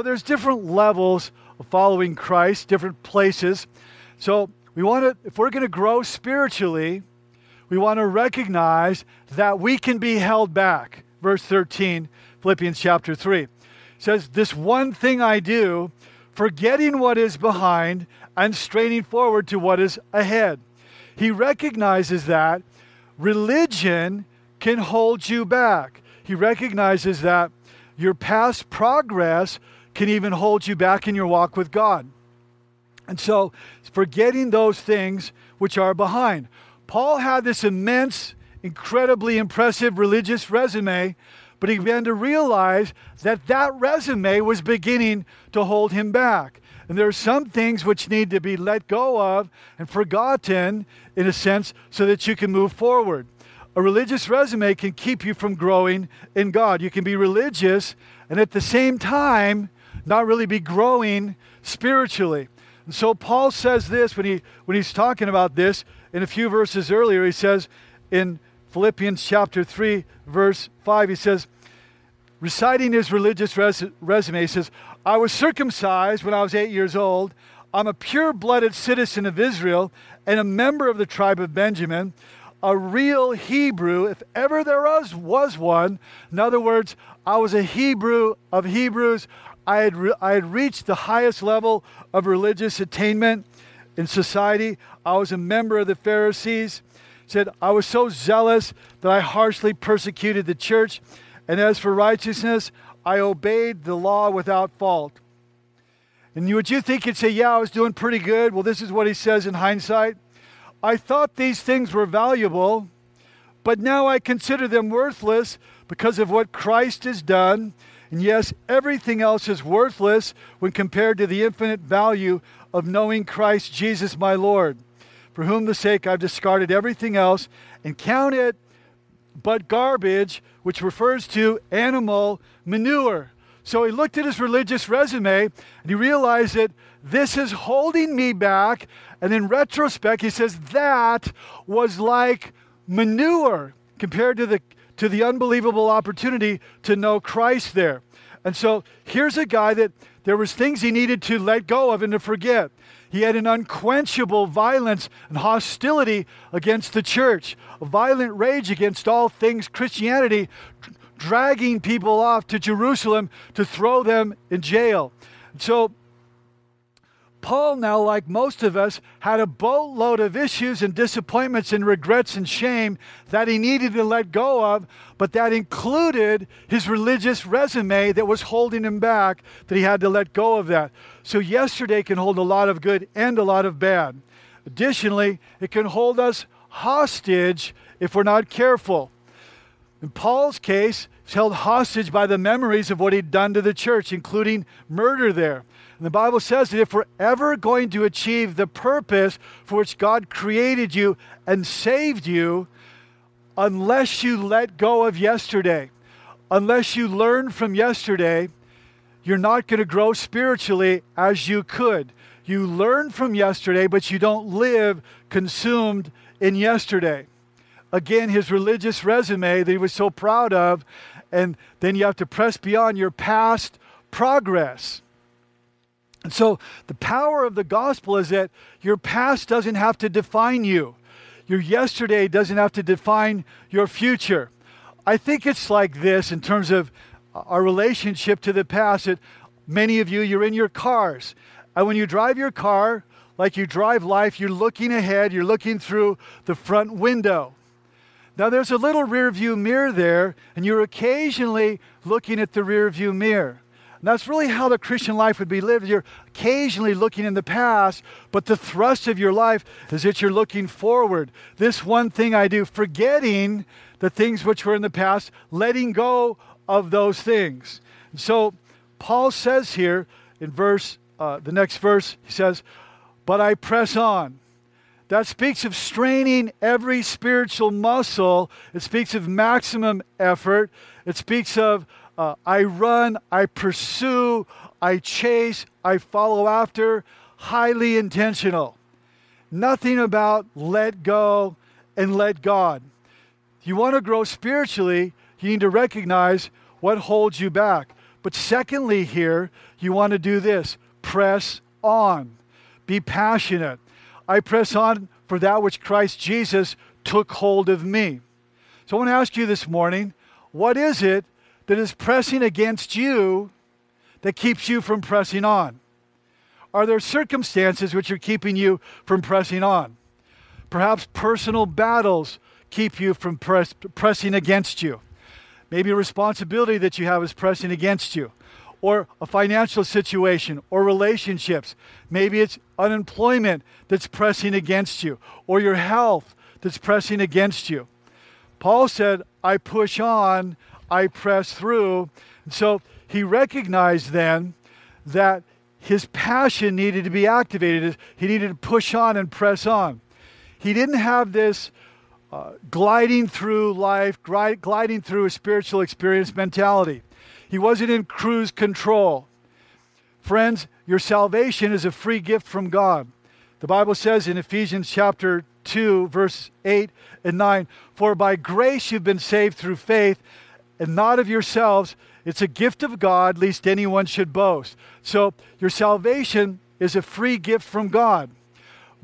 so there's different levels of following Christ, different places. So we want to, if we're going to grow spiritually, we want to recognize that we can be held back. Verse 13, Philippians chapter 3 says, This one thing I do, forgetting what is behind and straining forward to what is ahead. He recognizes that religion can hold you back. He recognizes that your past progress can even hold you back in your walk with God. And so, forgetting those things which are behind. Paul had this immense, incredibly impressive religious resume, but he began to realize that that resume was beginning to hold him back. And there are some things which need to be let go of and forgotten, in a sense, so that you can move forward. A religious resume can keep you from growing in God. You can be religious and at the same time not really be growing spiritually. And so Paul says this when he when he's talking about this in a few verses earlier. He says in Philippians chapter 3 verse 5 he says reciting his religious res- resume he says I was circumcised when I was 8 years old. I'm a pure-blooded citizen of Israel and a member of the tribe of Benjamin a real Hebrew, if ever there was, was one. In other words, I was a Hebrew of Hebrews. I had, re- I had reached the highest level of religious attainment in society. I was a member of the Pharisees. Said, I was so zealous that I harshly persecuted the church. And as for righteousness, I obeyed the law without fault. And you, would you think you'd say, Yeah, I was doing pretty good? Well, this is what he says in hindsight. I thought these things were valuable, but now I consider them worthless because of what Christ has done. And yes, everything else is worthless when compared to the infinite value of knowing Christ Jesus my Lord, for whom the sake I've discarded everything else and count it but garbage, which refers to animal manure. So he looked at his religious resume and he realized that this is holding me back. And in retrospect, he says that was like manure compared to the, to the unbelievable opportunity to know Christ there. And so here's a guy that there was things he needed to let go of and to forget. He had an unquenchable violence and hostility against the church, a violent rage against all things Christianity, dragging people off to Jerusalem to throw them in jail. So Paul, now, like most of us, had a boatload of issues and disappointments and regrets and shame that he needed to let go of, but that included his religious resume that was holding him back, that he had to let go of that. So, yesterday can hold a lot of good and a lot of bad. Additionally, it can hold us hostage if we're not careful. In Paul's case, he's held hostage by the memories of what he'd done to the church, including murder there. And the Bible says that if we're ever going to achieve the purpose for which God created you and saved you, unless you let go of yesterday, unless you learn from yesterday, you're not going to grow spiritually as you could. You learn from yesterday, but you don't live consumed in yesterday. Again, his religious resume that he was so proud of, and then you have to press beyond your past progress. And so the power of the gospel is that your past doesn't have to define you. Your yesterday doesn't have to define your future. I think it's like this in terms of our relationship to the past that many of you you're in your cars. And when you drive your car, like you drive life, you're looking ahead, you're looking through the front window. Now there's a little rear view mirror there, and you're occasionally looking at the rear view mirror. And that's really how the Christian life would be lived. You're occasionally looking in the past, but the thrust of your life is that you're looking forward. This one thing I do, forgetting the things which were in the past, letting go of those things. So Paul says here in verse, uh, the next verse, he says, But I press on. That speaks of straining every spiritual muscle. It speaks of maximum effort. It speaks of uh, I run, I pursue, I chase, I follow after, highly intentional. Nothing about let go and let God. You want to grow spiritually, you need to recognize what holds you back. But secondly, here, you want to do this press on, be passionate. I press on for that which Christ Jesus took hold of me. So I want to ask you this morning what is it that is pressing against you that keeps you from pressing on? Are there circumstances which are keeping you from pressing on? Perhaps personal battles keep you from press, pressing against you. Maybe a responsibility that you have is pressing against you, or a financial situation, or relationships. Maybe it's unemployment that's pressing against you, or your health that's pressing against you. Paul said, I push on, I press through. So he recognized then that his passion needed to be activated. He needed to push on and press on. He didn't have this uh, gliding through life, gliding through a spiritual experience mentality. He wasn't in cruise control. Friends, your salvation is a free gift from God. The Bible says in Ephesians chapter 2, verse 8 and 9, For by grace you've been saved through faith, and not of yourselves. It's a gift of God, lest anyone should boast. So your salvation is a free gift from God.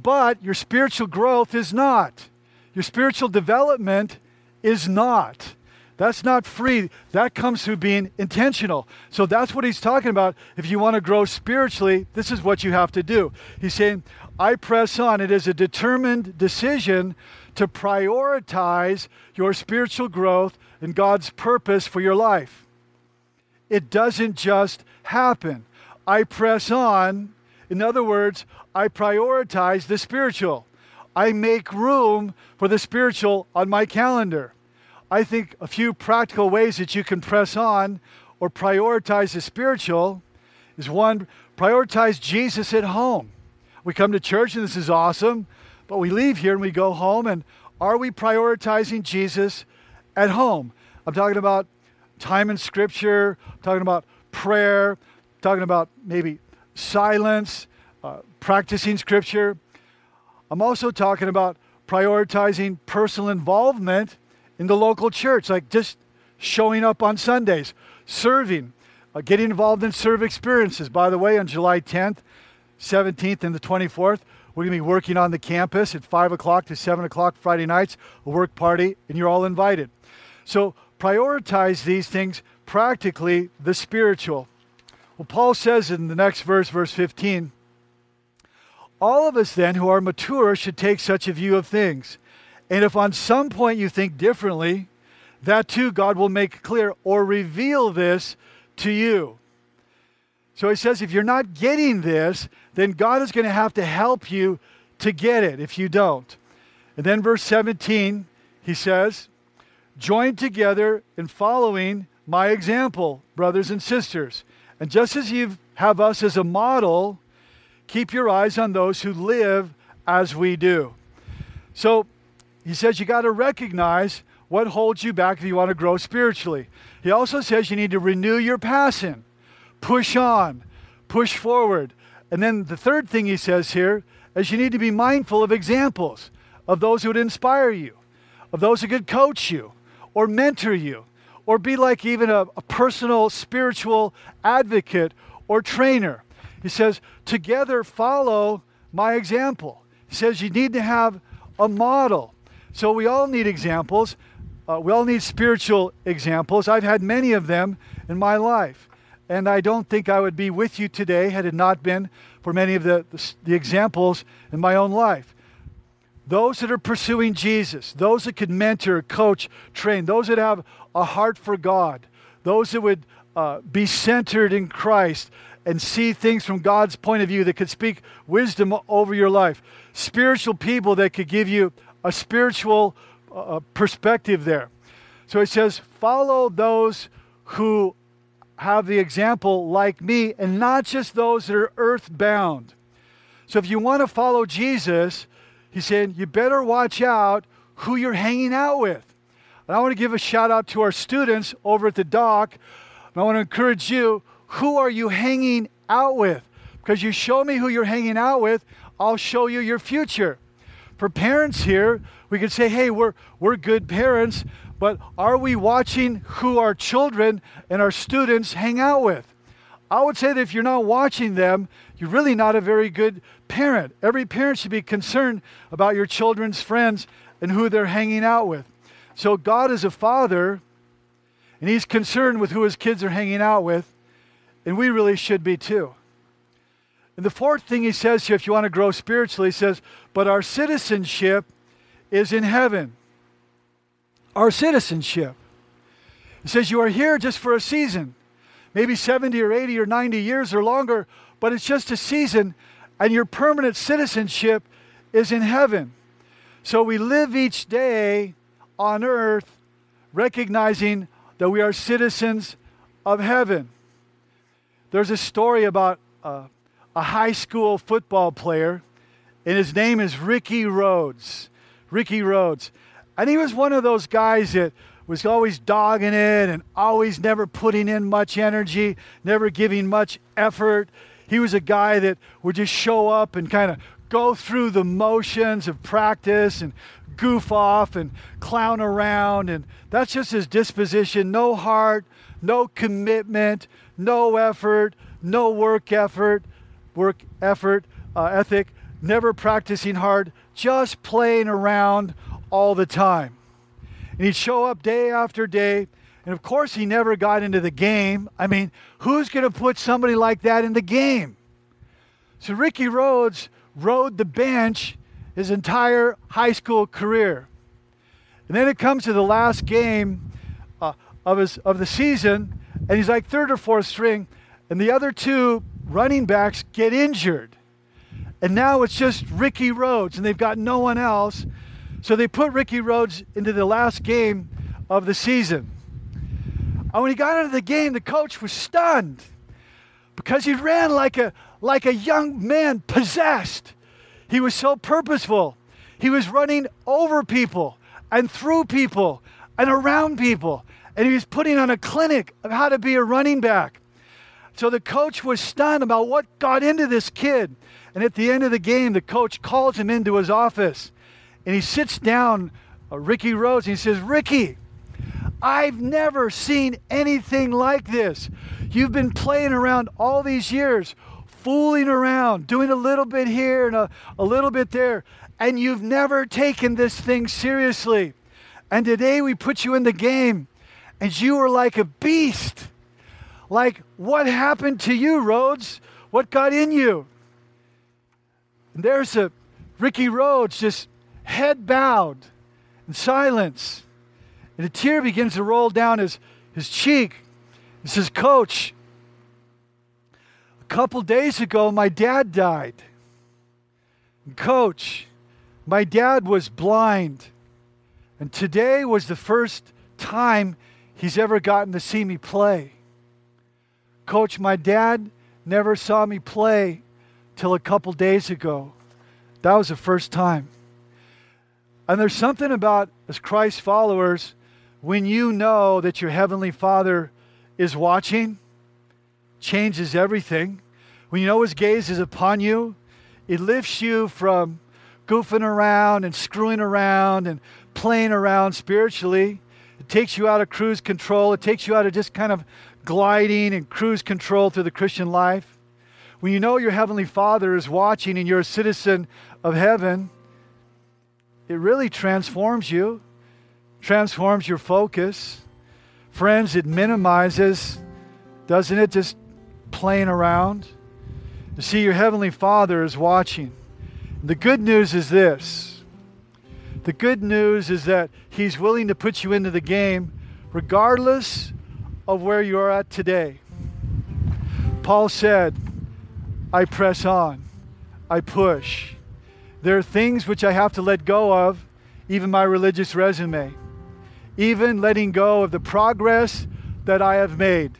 But your spiritual growth is not. Your spiritual development is not. That's not free. That comes through being intentional. So that's what he's talking about. If you want to grow spiritually, this is what you have to do. He's saying, I press on. It is a determined decision to prioritize your spiritual growth and God's purpose for your life. It doesn't just happen. I press on. In other words, I prioritize the spiritual. I make room for the spiritual on my calendar. I think a few practical ways that you can press on or prioritize the spiritual is one, prioritize Jesus at home. We come to church and this is awesome, but we leave here and we go home and are we prioritizing Jesus at home? I'm talking about time in scripture, I'm talking about prayer, I'm talking about maybe silence, uh, practicing scripture. I'm also talking about prioritizing personal involvement in the local church, like just showing up on Sundays, serving, uh, getting involved in serve experiences. By the way, on July 10th, 17th, and the 24th, we're going to be working on the campus at 5 o'clock to 7 o'clock Friday nights, a work party, and you're all invited. So prioritize these things practically, the spiritual. Well, Paul says in the next verse, verse 15, all of us, then, who are mature, should take such a view of things. And if on some point you think differently, that too God will make clear or reveal this to you. So he says, if you're not getting this, then God is going to have to help you to get it if you don't. And then, verse 17, he says, Join together in following my example, brothers and sisters. And just as you have us as a model, Keep your eyes on those who live as we do. So he says you got to recognize what holds you back if you want to grow spiritually. He also says you need to renew your passion, push on, push forward. And then the third thing he says here is you need to be mindful of examples of those who would inspire you, of those who could coach you or mentor you, or be like even a, a personal spiritual advocate or trainer. He says, together follow my example. He says, you need to have a model. So we all need examples. Uh, we all need spiritual examples. I've had many of them in my life. And I don't think I would be with you today had it not been for many of the, the, the examples in my own life. Those that are pursuing Jesus, those that could mentor, coach, train, those that have a heart for God, those that would uh, be centered in Christ, and see things from God's point of view that could speak wisdom over your life. Spiritual people that could give you a spiritual uh, perspective there. So it says, follow those who have the example like me, and not just those that are earthbound. So if you want to follow Jesus, he's saying you better watch out who you're hanging out with. And I want to give a shout out to our students over at the dock. And I want to encourage you who are you hanging out with? Because you show me who you're hanging out with, I'll show you your future. For parents here, we could say, hey, we're, we're good parents, but are we watching who our children and our students hang out with? I would say that if you're not watching them, you're really not a very good parent. Every parent should be concerned about your children's friends and who they're hanging out with. So God is a father, and He's concerned with who His kids are hanging out with, and we really should be too. And the fourth thing He says here, if you want to grow spiritually, He says, but our citizenship is in heaven. Our citizenship. He says, you are here just for a season, maybe 70 or 80 or 90 years or longer, but it's just a season, and your permanent citizenship is in heaven. So we live each day on earth recognizing that we are citizens of heaven. There's a story about uh, a high school football player, and his name is Ricky Rhodes. Ricky Rhodes. And he was one of those guys that was always dogging it and always never putting in much energy, never giving much effort. He was a guy that would just show up and kind of go through the motions of practice and goof off and clown around. And that's just his disposition no heart, no commitment, no effort, no work effort, work effort, uh, ethic, never practicing hard, just playing around all the time. And he'd show up day after day. And of course, he never got into the game. I mean, who's going to put somebody like that in the game? So Ricky Rhodes rode the bench his entire high school career. And then it comes to the last game uh, of, his, of the season, and he's like third or fourth string, and the other two running backs get injured. And now it's just Ricky Rhodes, and they've got no one else. So they put Ricky Rhodes into the last game of the season. And when he got into the game, the coach was stunned because he ran like a, like a young man possessed. He was so purposeful. He was running over people and through people and around people. And he was putting on a clinic of how to be a running back. So the coach was stunned about what got into this kid. And at the end of the game, the coach calls him into his office and he sits down, uh, Ricky Rhodes, and he says, Ricky, I've never seen anything like this. You've been playing around all these years, fooling around, doing a little bit here and a, a little bit there, and you've never taken this thing seriously. And today we put you in the game, and you are like a beast. Like, what happened to you, Rhodes? What got in you? And there's a Ricky Rhodes, just head bowed in silence. And a tear begins to roll down his, his cheek. He says, Coach, a couple days ago, my dad died. Coach, my dad was blind. And today was the first time he's ever gotten to see me play. Coach, my dad never saw me play till a couple days ago. That was the first time. And there's something about, as Christ followers, when you know that your Heavenly Father is watching, changes everything. When you know His gaze is upon you, it lifts you from goofing around and screwing around and playing around spiritually. It takes you out of cruise control. It takes you out of just kind of gliding and cruise control through the Christian life. When you know your Heavenly Father is watching and you're a citizen of heaven, it really transforms you, transforms your focus. Friends, it minimizes, doesn't it? Just playing around. You see, your Heavenly Father is watching. The good news is this the good news is that He's willing to put you into the game regardless of where you're at today. Paul said, I press on, I push. There are things which I have to let go of, even my religious resume, even letting go of the progress that I have made.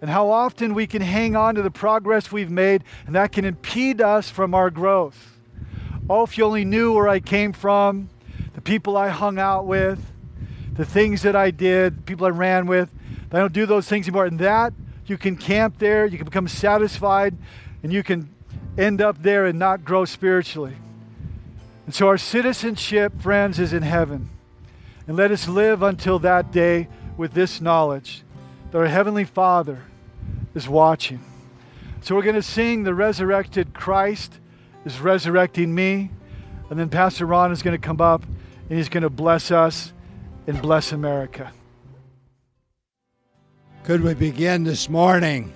And how often we can hang on to the progress we've made, and that can impede us from our growth. Oh, if you only knew where I came from, the people I hung out with, the things that I did, people I ran with. I don't do those things anymore. And that, you can camp there, you can become satisfied, and you can end up there and not grow spiritually. And so our citizenship, friends, is in heaven. And let us live until that day with this knowledge that our Heavenly Father is watching. So we're going to sing the resurrected Christ is resurrecting me. And then Pastor Ron is going to come up and he's going to bless us and bless America. Could we begin this morning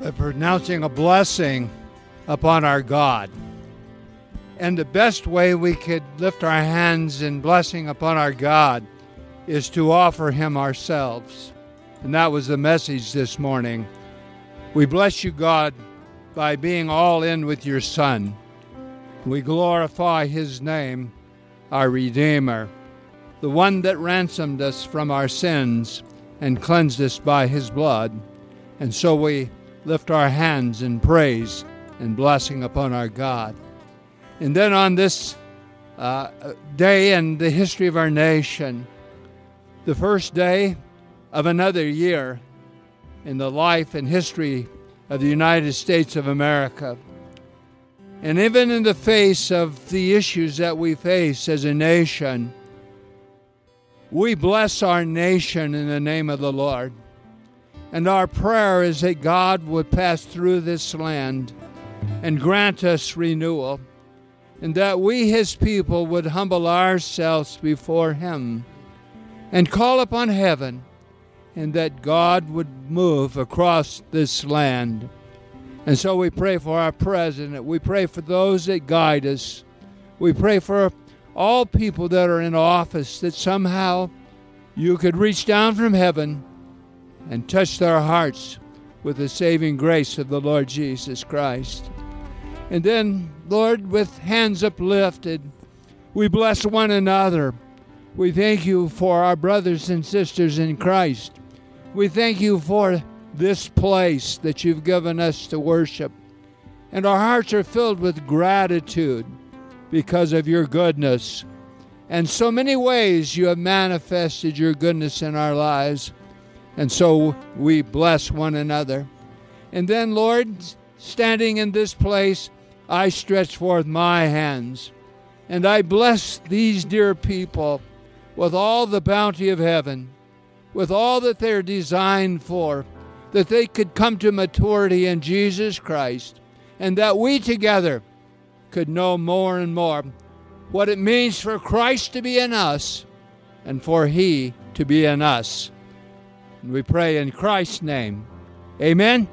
by pronouncing a blessing upon our God? And the best way we could lift our hands in blessing upon our God is to offer Him ourselves. And that was the message this morning. We bless you, God, by being all in with your Son. We glorify His name, our Redeemer, the one that ransomed us from our sins and cleansed us by His blood. And so we lift our hands in praise and blessing upon our God. And then on this uh, day in the history of our nation, the first day of another year in the life and history of the United States of America. And even in the face of the issues that we face as a nation, we bless our nation in the name of the Lord. And our prayer is that God would pass through this land and grant us renewal, and that we, His people, would humble ourselves before Him and call upon heaven, and that God would move across this land. And so we pray for our president. We pray for those that guide us. We pray for all people that are in office that somehow you could reach down from heaven and touch their hearts with the saving grace of the Lord Jesus Christ. And then, Lord, with hands uplifted, we bless one another we thank you for our brothers and sisters in Christ. We thank you for this place that you've given us to worship. And our hearts are filled with gratitude because of your goodness. And so many ways you have manifested your goodness in our lives. And so we bless one another. And then, Lord, standing in this place, I stretch forth my hands and I bless these dear people with all the bounty of heaven, with all that they're designed for, that they could come to maturity in Jesus Christ, and that we together could know more and more what it means for Christ to be in us and for He to be in us. And we pray in Christ's name. Amen.